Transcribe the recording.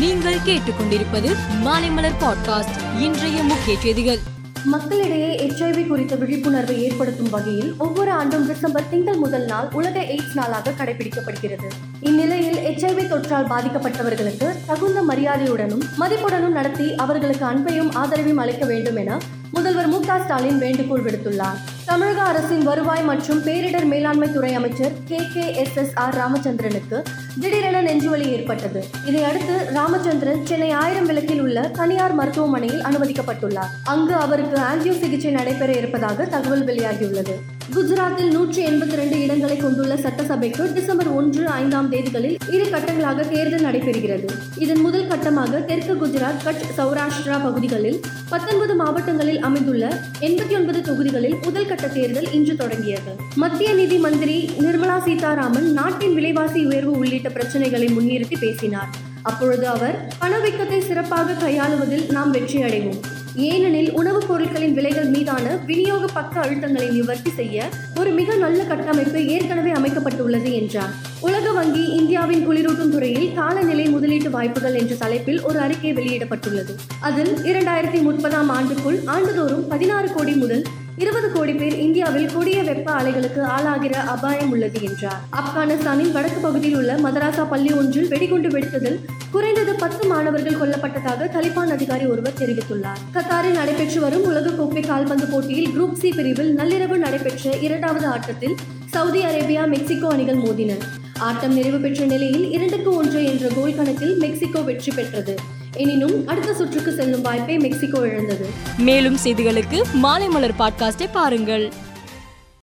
நீங்கள் கேட்டுக்கொண்டிருப்பது மாலைமலர் பாட்காஸ்ட் இன்றைய முக்கிய செய்திகள். மக்களிடையே எச்ஐவி குறித்த விழிப்புணர்வை ஏற்படுத்தும் வகையில் ஒவ்வொரு ஆண்டும் டிசம்பர் திங்கள் முதல் நாள் உலக எய்ட்ஸ் நாளாக கடைபிடிக்கப்படுகிறது. இந்நிலையில் எச்ஐவி தொற்றால் பாதிக்கப்பட்டவர்களுக்கு தகுந்த மரியாதையுடனும் மதிப்புடனும் நடத்தி அவர்களுக்கு அன்பையும் ஆதரவையும் அளிக்க வேண்டும் என முதல்வர் மு ஸ்டாலின் வேண்டுகோள் விடுத்துள்ளார். தமிழக அரசின் வருவாய் மற்றும் பேரிடர் மேலாண்மை துறை அமைச்சர் K K S S R ராமச்சந்திரனுக்கு திடீரென நெஞ்சுவலி ஏற்பட்டது. இதையடுத்து ராமச்சந்திரன் சென்னை ஆயிரம் விளக்கில் உள்ள தனியார் மருத்துவமனையில் அனுமதிக்கப்பட்டுள்ளார். அங்கு அவருக்கு ஆன்ஜியோ சிகிச்சை நடைபெற இருப்பதாக தகவல் வெளியாகியுள்ளது. குஜராத்தில் நூற்றி எண்பத்தி ரெண்டு இடங்களை கொண்டுள்ள சட்டசபைக்கு டிசம்பர் ஒன்று ஐந்தாம் தேதிகளில் இரு கட்டங்களாக தேர்தல் நடைபெறுகிறது. இதன் முதல் கட்டமாக தெற்கு குஜராத் கட்ச் சௌராஷ்டிரா பகுதிகளில் பத்தொன்பது மாவட்டங்களில் அமைந்துள்ள எண்பத்தி ஒன்பது தொகுதிகளில் முதல் கட்ட கட்ட தேர்தல் இன்று தொடங்கியது. மத்திய நிதி மந்திரி நிர்மலா சீதாராமன் நாட்டின் விலைவாசி உயர்வு உள்ளிட்ட பிரச்சனைகளை முன்னிறுத்தி பேசினார். அப்பொழுது அவர் பணவீக்கத்தை சிறப்பாக கையாளுவதில் நாம் வெற்றி அடைவோம் ஏனெனில் உணவுப் பொருட்களின் விலைகள் மீதான விநியோக பக்க அழுத்தங்களை நிவர்த்தி செய்ய ஒரு மிக நல்ல கட்டமைப்பு ஏற்கனவே அமைக்கப்பட்டுள்ளது என்றார். உலக வங்கி இந்தியாவின் குளிரூட்டும் துறையில் காலநிலை முதலீட்டு வாய்ப்புகள் என்ற தலைப்பில் ஒரு அறிக்கை வெளியிடப்பட்டுள்ளது. அதில் இரண்டாயிரத்தி முப்பதாம் ஆண்டுக்குள் ஆண்டுதோறும் பதினாறு கோடி முதல் இருபது கோடி பேர் இந்தியாவில் கொடிய வெப்ப அலைகளுக்கு ஆளாகிற அபாயம் உள்ளது என்றார். ஆப்கானிஸ்தானின் வடக்கு பகுதியில் உள்ள மதராசா பள்ளி ஒன்றில் வெடிகுண்டு வெடித்ததில் குறைந்தது பத்து மாணவர்கள் கொல்லப்பட்டதாக தலிபான் அதிகாரி ஒருவர் தெரிவித்துள்ளார். கத்தாரில் நடைபெற்று வரும் உலகக்கோப்பை கால்பந்து போட்டியில் குரூப் சி பிரிவில் நள்ளிரவு நடைபெற்ற இரண்டாவது ஆட்டத்தில் சவுதி அரேபியா மெக்சிகோ அணிகள் மோதின. ஆட்டம் நிறைவு பெற்ற நிலையில் இரண்டுக்கு ஒன்று என்ற கோல் கணக்கில் மெக்சிகோ வெற்றி பெற்றது. எனினும் அடுத்த சுற்றுக்கு செல்லும் வாய்ப்பை மெக்சிகோ இழந்தது. மேலும் செய்திகளுக்கு மாலை மலர் பாட்காஸ்டை பாருங்கள்.